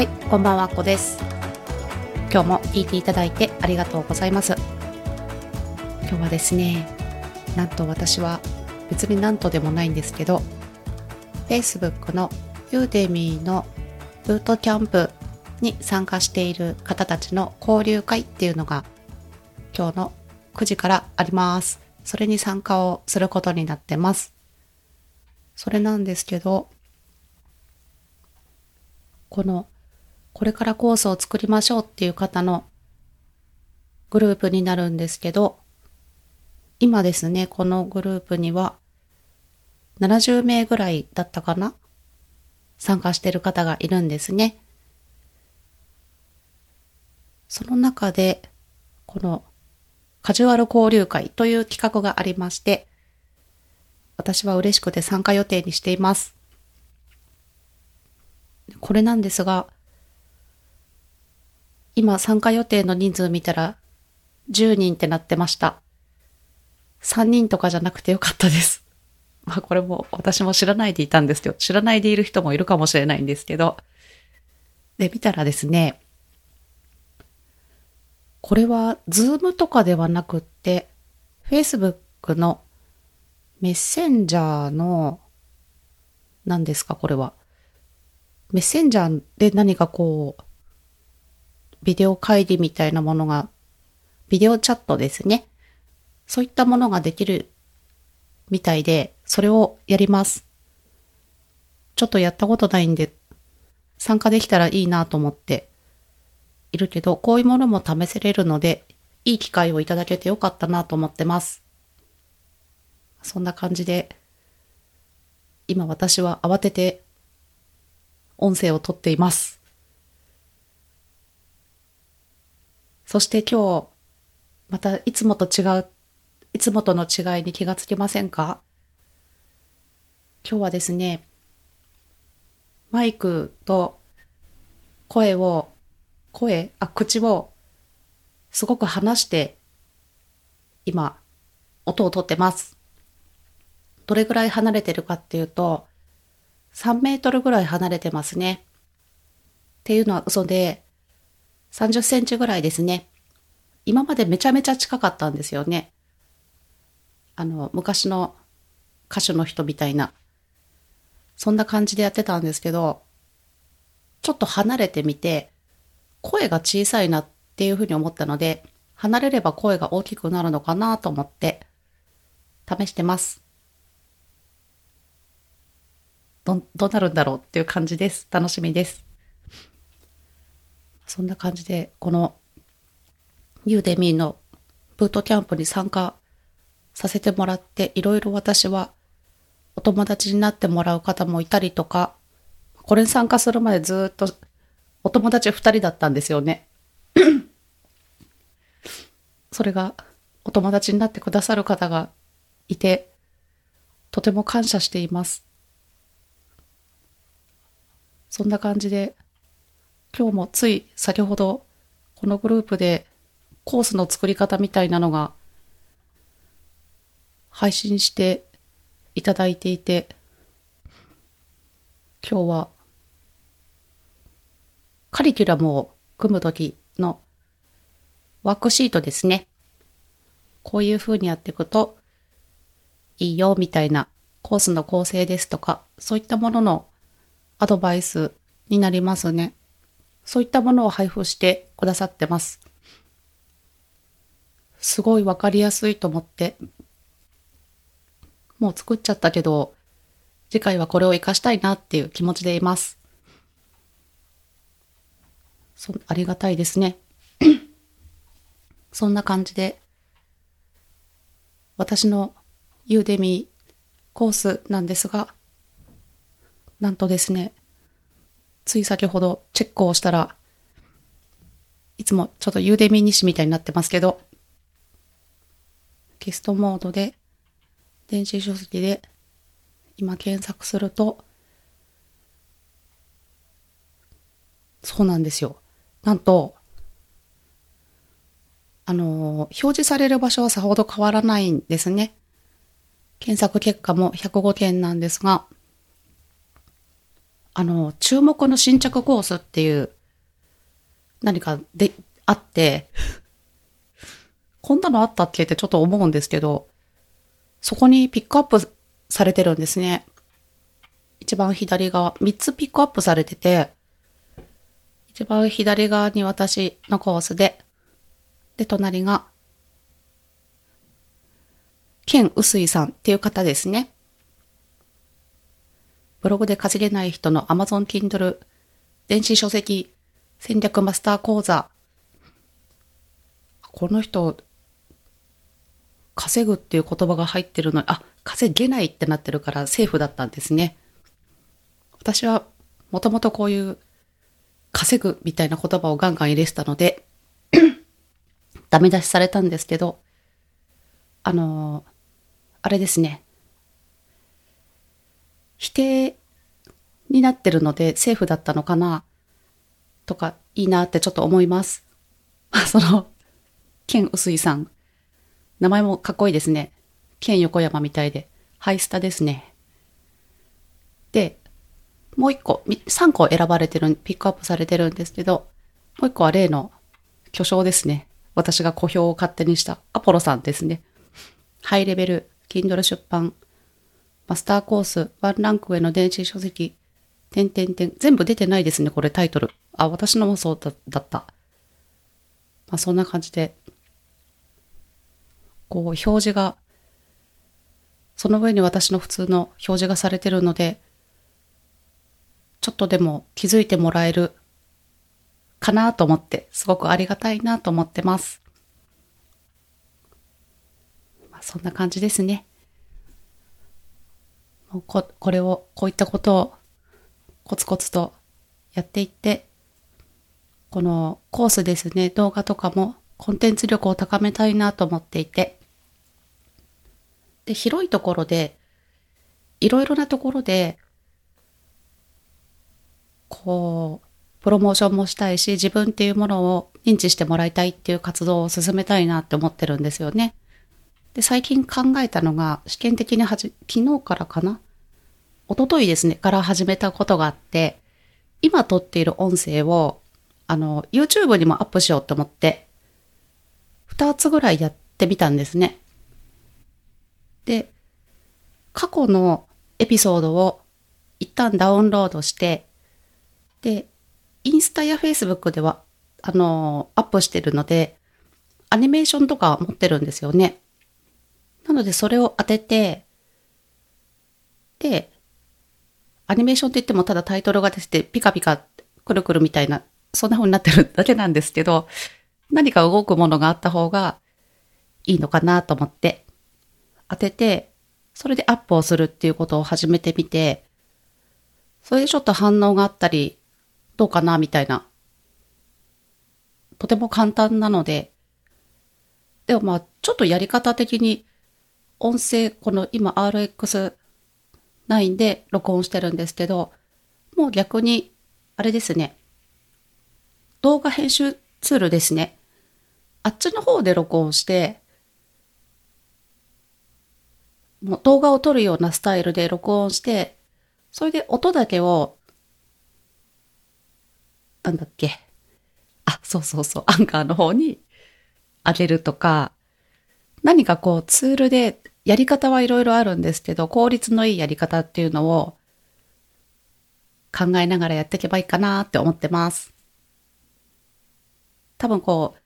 はい、こんばんは、こです。今日も聞いていただいてありがとうございます。今日はですね、なんと私は別になんとでもないんですけど、Facebook の Udemy のブートキャンプに参加している方たちの交流会っていうのが今日の9時からあります。それに参加をすることになってます。それなんですけど、このこれからコースを作りましょうっていう方のグループになるんですけど、今ですね、このグループには70名ぐらいだったかな参加してる方がいるんですね。その中で、このカジュアル交流会という企画がありまして、私は嬉しくて参加予定にしています。これなんですが、今参加予定の人数見たら10人ってなってました。3人とかじゃなくてよかったです。まあこれも私も知らないでいたんですよ。知らないでいる人もいるかもしれないんですけど。で、見たらですね、これはズームとかではなくって、Facebook のメッセンジャーの、何ですかこれは。メッセンジャーで何かこう、ビデオ会議みたいなものが、ビデオチャットですね。そういったものができるみたいで、それをやります。ちょっとやったことないんで、参加できたらいいなと思っているけど、こういうものも試せれるので、いい機会をいただけてよかったなと思ってます。そんな感じで、今私は慌てて音声を撮っています。そして今日、またいつもと違う、いつもとの違いに気がつきませんか？今日はですね、マイクと声を、声、あ、口をすごく離して、今、音を取ってます。どれぐらい離れてるかっていうと、3メートルぐらい離れてますね。っていうのは嘘で、30センチぐらいですね。今までめちゃめちゃ近かったんですよね。あの、昔の歌手の人みたいな。そんな感じでやってたんですけど、ちょっと離れてみて、声が小さいなっていうふうに思ったので、離れれば声が大きくなるのかなと思って、試してます。ど、どうなるんだろうっていう感じです。楽しみです。そんな感じで、このユーデミーのブートキャンプに参加させてもらって、いろいろ私はお友達になってもらう方もいたりとか、これに参加するまでずっとお友達二人だったんですよね。それがお友達になってくださる方がいて、とても感謝しています。そんな感じで今日もつい先ほどこのグループでコースの作り方みたいなのが配信していただいていて今日はカリキュラムを組むときのワークシートですね。こういう風にやっていくといいよみたいなコースの構成ですとかそういったもののアドバイスになりますね。そういったものを配布してくださってます。すごいわかりやすいと思って、もう作っちゃったけど、次回はこれを活かしたいなっていう気持ちでいます。そありがたいですね。そんな感じで、私のユーデミーコースなんですが、なんとですね、つい先ほどチェックをしたら、いつもちょっとユーデミニシみたいになってますけど、ゲストモードで、電子書籍で今検索すると、そうなんですよ。なんと、あの、表示される場所はさほど変わらないんですね。検索結果も105件なんですが、あの、注目の新着コースっていう、何かで、あって、こんなのあったっけってちょっと思うんですけど、そこにピックアップされてるんですね。一番左側、3つピックアップされてて、一番左側に私のコースで、で、隣が、ケン・ウスイさんっていう方ですね。ブログで稼げない人の Amazon Kindle 電子書籍戦略マスター講座。この人、稼ぐっていう言葉が入ってるのに、あ、稼げないってなってるからセーフだったんですね。私はもともとこういう稼ぐみたいな言葉をガンガン入れてたので、ダメ出しされたんですけど、あのあれですね。否定になってるのでセーフだったのかなとかいいなってちょっと思います。その、ケン・ウスイさん。名前もかっこいいですね。ケン横山みたいで。ハイスタですね。で、もう一個、み3個選ばれてる、ピックアップされてるんですけど、もう一個は例の巨匠ですね。私が小評を勝手にしたアポロさんですね。ハイレベル、Kindle 出版、マスターコース、ワンランク上の電子書籍、てんてんてん。全部出てないですね、これタイトル。あ、私のもそうだだった。まあそんな感じで、こう表示が、その上に私の普通の表示がされてるので、ちょっとでも気づいてもらえるかなと思って、すごくありがたいなと思ってます。まあ、そんな感じですね。ここれを、こういったことをコツコツとやっていって、このコースですね、動画とかもコンテンツ力を高めたいなと思っていて、で、広いところで、いろいろなところで、こう、プロモーションもしたいし、自分っていうものを認知してもらいたいっていう活動を進めたいなって思ってるんですよね。で、最近考えたのが、試験的にはじ、昨日からかな？一昨日ですね、から始めたことがあって、今撮っている音声を、あの、YouTube にもアップしようと思って、二つぐらいやってみたんですね。で、過去のエピソードを一旦ダウンロードして、で、インスタやフェイスブックでは、あの、アップしてるので、アニメーションとか持ってるんですよね。なので、それを当てて、で、アニメーションって言ってもただタイトルが出てて、ピカピカくるくるみたいな、そんな風になってるだけなんですけど、何か動くものがあった方がいいのかなと思って、当てて、それでアップをするっていうことを始めてみて、それでちょっと反応があったり、どうかなみたいな。とても簡単なので、でもまあ、ちょっとやり方的に、音声、この今 RX9 で録音してるんですけど、もう逆に、あれですね。動画編集ツールですね。あっちの方で録音して、もう動画を撮るようなスタイルで録音して、それで音だけを、なんだっけ。あ、そうそうそう、アンカーの方に上げるとか、何かこうツールでやり方はいろいろあるんですけど、効率のいいやり方っていうのを考えながらやっていけばいいかなって思ってます。多分こう、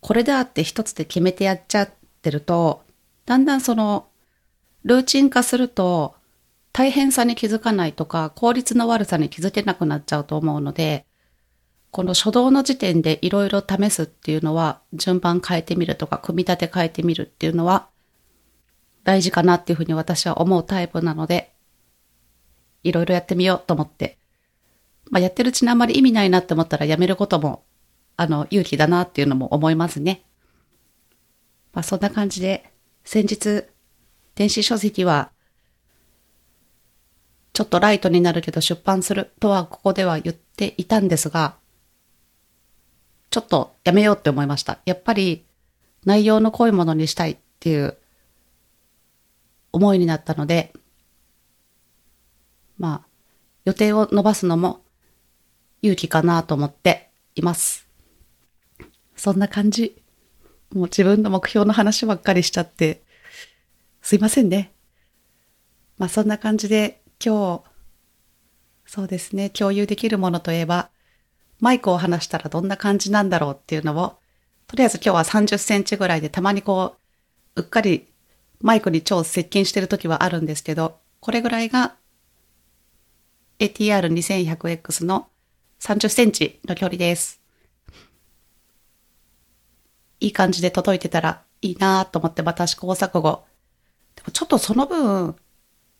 これだって一つで決めてやっちゃってると、だんだんその、ルーチン化すると、大変さに気づかないとか、効率の悪さに気づけなくなっちゃうと思うので、この初動の時点でいろいろ試すっていうのは、順番変えてみるとか、組み立て変えてみるっていうのは、大事かなっていうふうに私は思うタイプなので、いろいろやってみようと思って。まあ、やってるうちにあんまり意味ないなって思ったらやめることも、あの、勇気だなっていうのも思いますね。まあ、そんな感じで、先日、電子書籍は、ちょっとライトになるけど出版するとはここでは言っていたんですが、ちょっとやめようって思いました。やっぱり内容の濃いものにしたいっていう思いになったので、まあ、予定を伸ばすのも勇気かなと思っています。そんな感じ。もう自分の目標の話ばっかりしちゃって、すいませんね。まあそんな感じで今日、そうですね、共有できるものといえば、マイクを離したらどんな感じなんだろうっていうのを、とりあえず今日は30センチぐらいでたまにこう、うっかりマイクに超接近してる時はあるんですけど、これぐらいが ATR2100X の30センチの距離です。いい感じで届いてたらいいなと思ってまた試行錯誤。でもちょっとその分、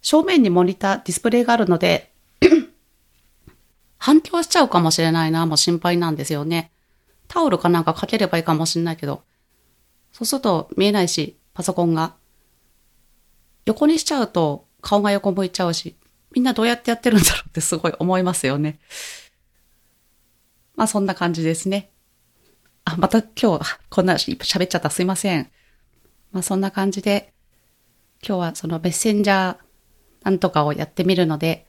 正面にモニター、ディスプレイがあるので 反響しちゃうかもしれないな、もう心配なんですよね。タオルかなんかかければいいかもしれないけど、そうすると見えないし、パソコンが。横にしちゃうと顔が横向いちゃうし、みんなどうやってやってるんだろうって すごい思いますよね。まあそんな感じですね。あ、また今日こんな喋っちゃったすいません。まあそんな感じで、今日はそのメッセンジャーなんとかをやってみるので、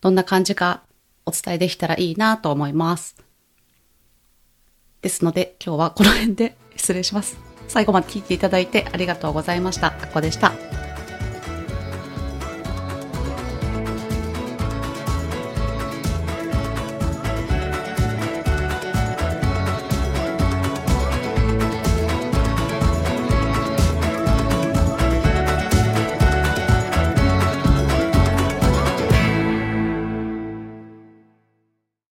どんな感じかお伝えできたらいいなと思います。ですので今日はこの辺で失礼します。最後まで聞いていただいてありがとうございました。あこでした。